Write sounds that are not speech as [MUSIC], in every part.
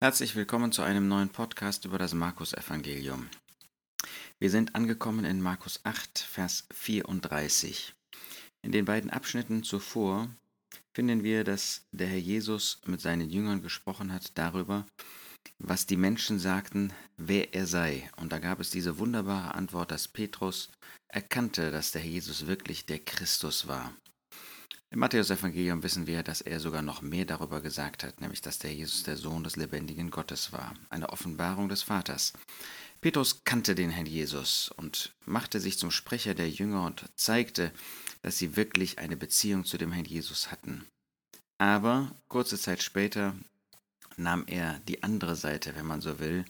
Herzlich willkommen zu einem neuen Podcast über das Markus-Evangelium. Wir sind angekommen in Markus 8, Vers 34. In den beiden Abschnitten zuvor finden wir, dass der Herr Jesus mit seinen Jüngern gesprochen hat darüber, was die Menschen sagten, wer er sei. Und da gab es diese wunderbare Antwort, dass Petrus erkannte, dass der Herr Jesus wirklich der Christus war. Im Matthäus-Evangelium wissen wir, dass er sogar noch mehr darüber gesagt hat, nämlich dass der Jesus der Sohn des lebendigen Gottes war, eine Offenbarung des Vaters. Petrus kannte den Herrn Jesus und machte sich zum Sprecher der Jünger und zeigte, dass sie wirklich eine Beziehung zu dem Herrn Jesus hatten. Aber kurze Zeit später nahm er die andere Seite, wenn man so will.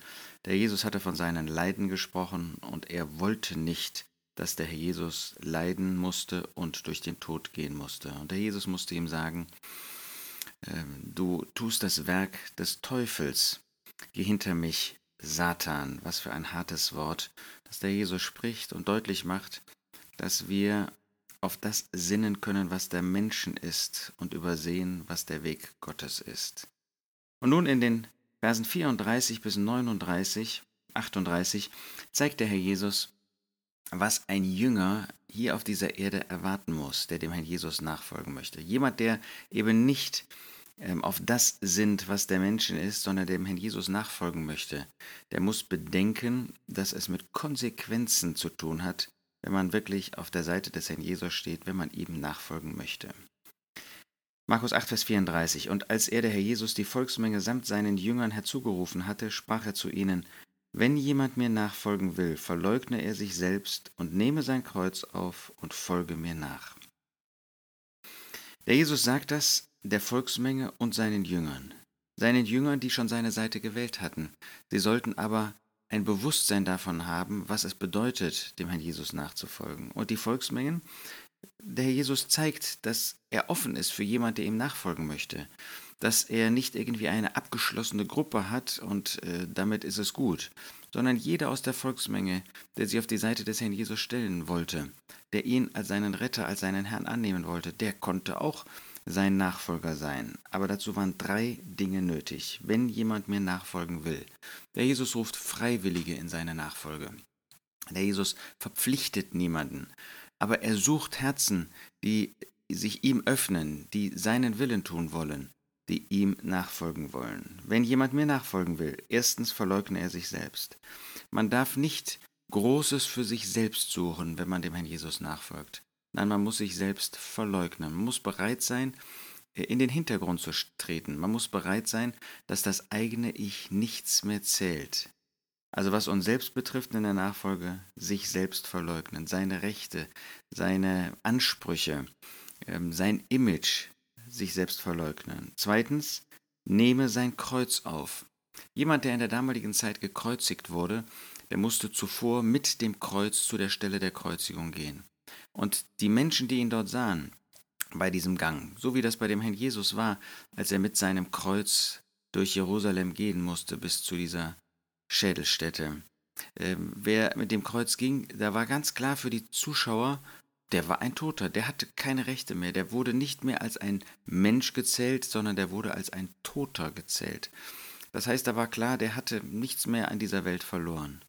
Der Jesus hatte von seinen Leiden gesprochen und er wollte nicht, dass der Herr Jesus leiden musste und durch den Tod gehen musste. Und der Jesus musste ihm sagen, ähm, du tust das Werk des Teufels, geh hinter mich, Satan. Was für ein hartes Wort, das der Jesus spricht und deutlich macht, dass wir auf das sinnen können, was der Menschen ist und übersehen, was der Weg Gottes ist. Und nun in den Versen 34 bis 39, 38 zeigt der Herr Jesus, was ein Jünger hier auf dieser Erde erwarten muss, der dem Herrn Jesus nachfolgen möchte. Jemand, der eben nicht ähm, auf das sind, was der Menschen ist, sondern dem Herrn Jesus nachfolgen möchte, der muss bedenken, dass es mit Konsequenzen zu tun hat, wenn man wirklich auf der Seite des Herrn Jesus steht, wenn man ihm nachfolgen möchte. Markus 8, Vers 34 Und als er der Herr Jesus die Volksmenge samt seinen Jüngern herzugerufen hatte, sprach er zu ihnen, wenn jemand mir nachfolgen will, verleugne er sich selbst und nehme sein Kreuz auf und folge mir nach. Der Jesus sagt das der Volksmenge und seinen Jüngern, seinen Jüngern, die schon seine Seite gewählt hatten. Sie sollten aber ein Bewusstsein davon haben, was es bedeutet, dem Herrn Jesus nachzufolgen. Und die Volksmengen, der Herr Jesus zeigt, dass er offen ist für jemand, der ihm nachfolgen möchte dass er nicht irgendwie eine abgeschlossene Gruppe hat und äh, damit ist es gut, sondern jeder aus der Volksmenge, der sich auf die Seite des Herrn Jesus stellen wollte, der ihn als seinen Retter, als seinen Herrn annehmen wollte, der konnte auch sein Nachfolger sein. Aber dazu waren drei Dinge nötig, wenn jemand mir nachfolgen will. Der Jesus ruft Freiwillige in seine Nachfolge. Der Jesus verpflichtet niemanden, aber er sucht Herzen, die sich ihm öffnen, die seinen Willen tun wollen die ihm nachfolgen wollen. Wenn jemand mir nachfolgen will, erstens verleugne er sich selbst. Man darf nicht Großes für sich selbst suchen, wenn man dem Herrn Jesus nachfolgt. Nein, man muss sich selbst verleugnen. Man muss bereit sein, äh, in den Hintergrund zu treten. Man muss bereit sein, dass das eigene Ich nichts mehr zählt. Also was uns selbst betrifft in der Nachfolge, sich selbst verleugnen, seine Rechte, seine Ansprüche, ähm, sein Image, sich selbst verleugnen. Zweitens, nehme sein Kreuz auf. Jemand, der in der damaligen Zeit gekreuzigt wurde, der musste zuvor mit dem Kreuz zu der Stelle der Kreuzigung gehen. Und die Menschen, die ihn dort sahen, bei diesem Gang, so wie das bei dem Herrn Jesus war, als er mit seinem Kreuz durch Jerusalem gehen musste bis zu dieser Schädelstätte. Ähm, wer mit dem Kreuz ging, da war ganz klar für die Zuschauer, der war ein Toter, der hatte keine Rechte mehr, der wurde nicht mehr als ein Mensch gezählt, sondern der wurde als ein Toter gezählt. Das heißt, da war klar, der hatte nichts mehr an dieser Welt verloren.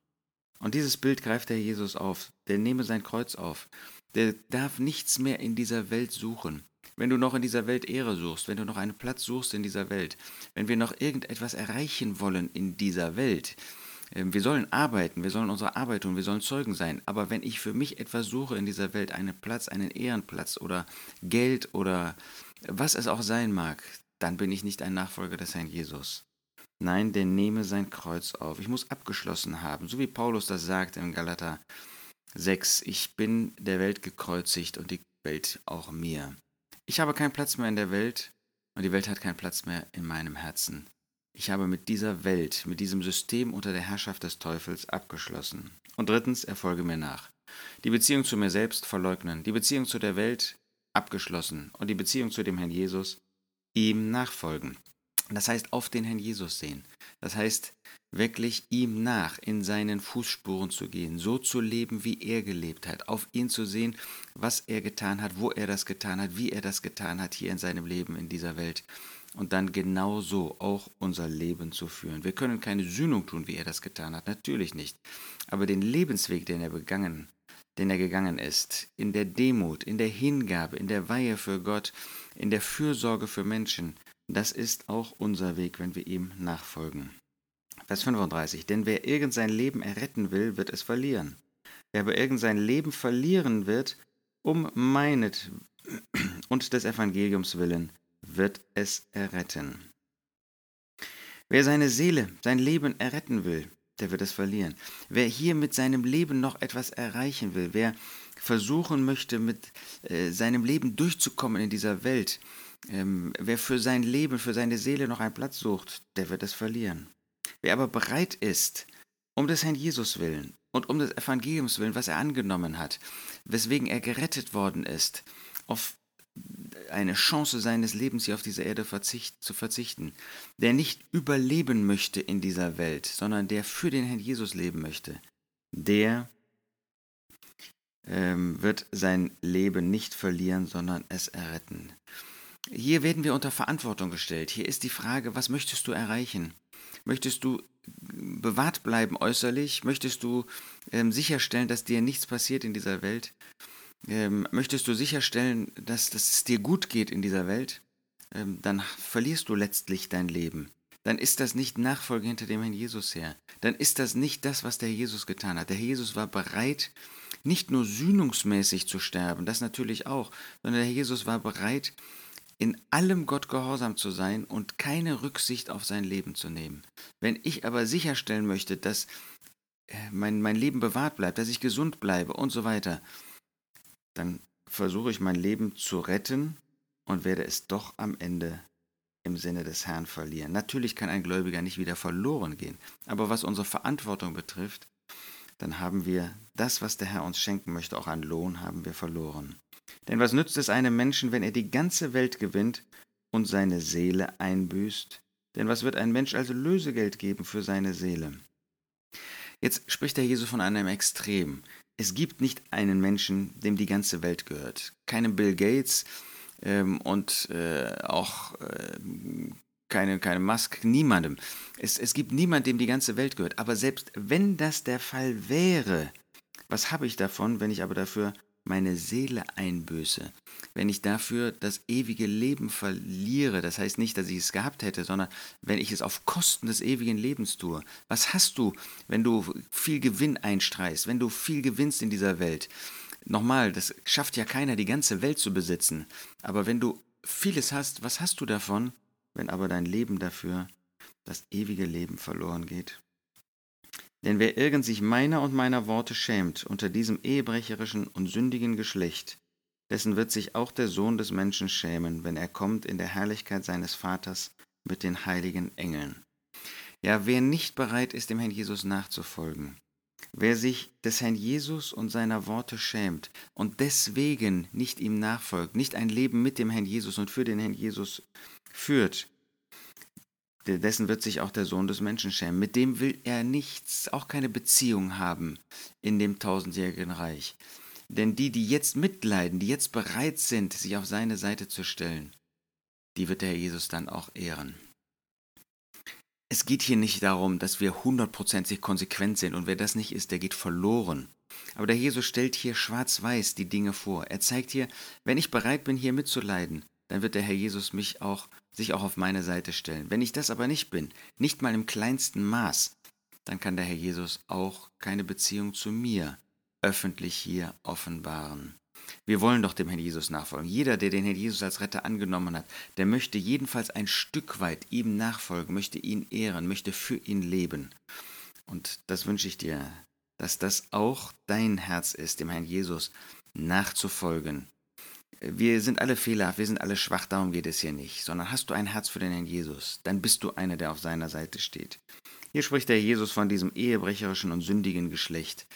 Und dieses Bild greift der Jesus auf, der nehme sein Kreuz auf, der darf nichts mehr in dieser Welt suchen. Wenn du noch in dieser Welt Ehre suchst, wenn du noch einen Platz suchst in dieser Welt, wenn wir noch irgendetwas erreichen wollen in dieser Welt, wir sollen arbeiten, wir sollen unsere Arbeit tun, wir sollen Zeugen sein. Aber wenn ich für mich etwas suche in dieser Welt, einen Platz, einen Ehrenplatz oder Geld oder was es auch sein mag, dann bin ich nicht ein Nachfolger des Herrn Jesus. Nein, der nehme sein Kreuz auf. Ich muss abgeschlossen haben, so wie Paulus das sagt in Galater 6. Ich bin der Welt gekreuzigt und die Welt auch mir. Ich habe keinen Platz mehr in der Welt und die Welt hat keinen Platz mehr in meinem Herzen. Ich habe mit dieser Welt, mit diesem System unter der Herrschaft des Teufels abgeschlossen. Und drittens, erfolge mir nach. Die Beziehung zu mir selbst verleugnen, die Beziehung zu der Welt abgeschlossen und die Beziehung zu dem Herrn Jesus ihm nachfolgen. Das heißt, auf den Herrn Jesus sehen. Das heißt, wirklich ihm nach, in seinen Fußspuren zu gehen, so zu leben, wie er gelebt hat, auf ihn zu sehen, was er getan hat, wo er das getan hat, wie er das getan hat hier in seinem Leben in dieser Welt und dann genauso auch unser Leben zu führen. Wir können keine Sühnung tun, wie er das getan hat, natürlich nicht. Aber den Lebensweg, den er begangen, den er gegangen ist, in der Demut, in der Hingabe, in der Weihe für Gott, in der Fürsorge für Menschen, das ist auch unser Weg, wenn wir ihm nachfolgen. Vers 35. Denn wer irgend sein Leben erretten will, wird es verlieren. Wer aber irgend sein Leben verlieren wird, um meinet [CLEARS THROAT] und des Evangeliums willen, wird es erretten. Wer seine Seele, sein Leben erretten will, der wird es verlieren. Wer hier mit seinem Leben noch etwas erreichen will, wer versuchen möchte, mit äh, seinem Leben durchzukommen in dieser Welt, ähm, wer für sein Leben, für seine Seele noch einen Platz sucht, der wird es verlieren. Wer aber bereit ist, um des Herrn Jesus willen und um des Evangeliums willen, was er angenommen hat, weswegen er gerettet worden ist, auf eine Chance seines Lebens hier auf dieser Erde verzicht, zu verzichten, der nicht überleben möchte in dieser Welt, sondern der für den Herrn Jesus leben möchte, der ähm, wird sein Leben nicht verlieren, sondern es erretten. Hier werden wir unter Verantwortung gestellt. Hier ist die Frage, was möchtest du erreichen? Möchtest du bewahrt bleiben äußerlich? Möchtest du ähm, sicherstellen, dass dir nichts passiert in dieser Welt? Ähm, möchtest du sicherstellen, dass, dass, es dir gut geht in dieser Welt? Ähm, dann verlierst du letztlich dein Leben. Dann ist das nicht Nachfolge hinter dem Herrn Jesus her. Dann ist das nicht das, was der Jesus getan hat. Der Jesus war bereit, nicht nur sühnungsmäßig zu sterben, das natürlich auch, sondern der Jesus war bereit, in allem Gott gehorsam zu sein und keine Rücksicht auf sein Leben zu nehmen. Wenn ich aber sicherstellen möchte, dass äh, mein, mein Leben bewahrt bleibt, dass ich gesund bleibe und so weiter, dann versuche ich mein Leben zu retten und werde es doch am Ende im Sinne des Herrn verlieren. Natürlich kann ein Gläubiger nicht wieder verloren gehen, aber was unsere Verantwortung betrifft, dann haben wir das, was der Herr uns schenken möchte, auch an Lohn haben wir verloren. Denn was nützt es einem Menschen, wenn er die ganze Welt gewinnt und seine Seele einbüßt? Denn was wird ein Mensch also Lösegeld geben für seine Seele? Jetzt spricht der Jesus von einem Extrem. Es gibt nicht einen Menschen, dem die ganze Welt gehört. Keinem Bill Gates ähm, und äh, auch äh, keine, keine Musk, niemandem. Es, es gibt niemanden, dem die ganze Welt gehört. Aber selbst wenn das der Fall wäre, was habe ich davon, wenn ich aber dafür meine Seele einbüße, wenn ich dafür das ewige Leben verliere, das heißt nicht, dass ich es gehabt hätte, sondern wenn ich es auf Kosten des ewigen Lebens tue. Was hast du, wenn du viel Gewinn einstreichst, wenn du viel gewinnst in dieser Welt? Nochmal, das schafft ja keiner, die ganze Welt zu besitzen. Aber wenn du vieles hast, was hast du davon, wenn aber dein Leben dafür, das ewige Leben verloren geht. Denn wer irgend sich meiner und meiner Worte schämt unter diesem ehebrecherischen und sündigen Geschlecht, dessen wird sich auch der Sohn des Menschen schämen, wenn er kommt in der Herrlichkeit seines Vaters mit den heiligen Engeln. Ja, wer nicht bereit ist, dem Herrn Jesus nachzufolgen, wer sich des Herrn Jesus und seiner Worte schämt und deswegen nicht ihm nachfolgt, nicht ein Leben mit dem Herrn Jesus und für den Herrn Jesus führt, dessen wird sich auch der Sohn des Menschen schämen. Mit dem will er nichts, auch keine Beziehung haben in dem tausendjährigen Reich. Denn die, die jetzt mitleiden, die jetzt bereit sind, sich auf seine Seite zu stellen, die wird der Herr Jesus dann auch ehren. Es geht hier nicht darum, dass wir hundertprozentig konsequent sind und wer das nicht ist, der geht verloren. Aber der Jesus stellt hier schwarz-weiß die Dinge vor. Er zeigt hier, wenn ich bereit bin, hier mitzuleiden, dann wird der Herr Jesus mich auch, sich auch auf meine Seite stellen. Wenn ich das aber nicht bin, nicht mal im kleinsten Maß, dann kann der Herr Jesus auch keine Beziehung zu mir öffentlich hier offenbaren. Wir wollen doch dem Herrn Jesus nachfolgen. Jeder, der den Herrn Jesus als Retter angenommen hat, der möchte jedenfalls ein Stück weit ihm nachfolgen, möchte ihn ehren, möchte für ihn leben. Und das wünsche ich dir, dass das auch dein Herz ist, dem Herrn Jesus nachzufolgen wir sind alle fehlerhaft, wir sind alle schwach, darum geht es hier nicht, sondern hast du ein Herz für den Herrn Jesus, dann bist du einer, der auf seiner Seite steht. Hier spricht der Jesus von diesem ehebrecherischen und sündigen Geschlecht.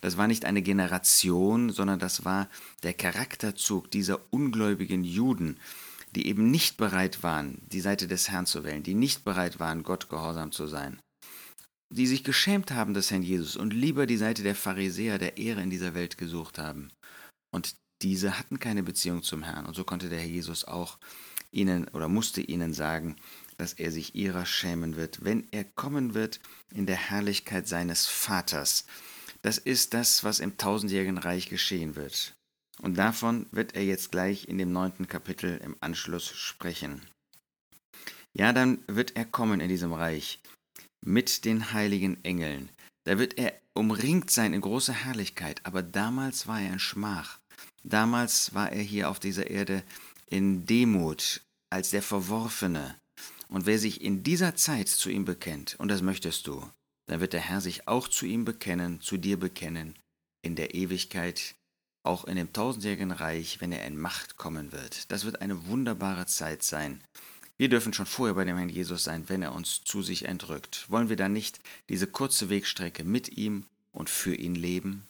Das war nicht eine Generation, sondern das war der Charakterzug dieser ungläubigen Juden, die eben nicht bereit waren, die Seite des Herrn zu wählen, die nicht bereit waren, Gott gehorsam zu sein, die sich geschämt haben des Herrn Jesus und lieber die Seite der Pharisäer der Ehre in dieser Welt gesucht haben. Und diese hatten keine Beziehung zum Herrn. Und so konnte der Herr Jesus auch ihnen oder musste ihnen sagen, dass er sich ihrer schämen wird, wenn er kommen wird in der Herrlichkeit seines Vaters. Das ist das, was im tausendjährigen Reich geschehen wird. Und davon wird er jetzt gleich in dem neunten Kapitel im Anschluss sprechen. Ja, dann wird er kommen in diesem Reich mit den heiligen Engeln. Da wird er umringt sein in großer Herrlichkeit, aber damals war er in Schmach. Damals war er hier auf dieser Erde in Demut als der Verworfene. Und wer sich in dieser Zeit zu ihm bekennt, und das möchtest du, dann wird der Herr sich auch zu ihm bekennen, zu dir bekennen, in der Ewigkeit, auch in dem tausendjährigen Reich, wenn er in Macht kommen wird. Das wird eine wunderbare Zeit sein. Wir dürfen schon vorher bei dem Herrn Jesus sein, wenn er uns zu sich entrückt. Wollen wir dann nicht diese kurze Wegstrecke mit ihm und für ihn leben?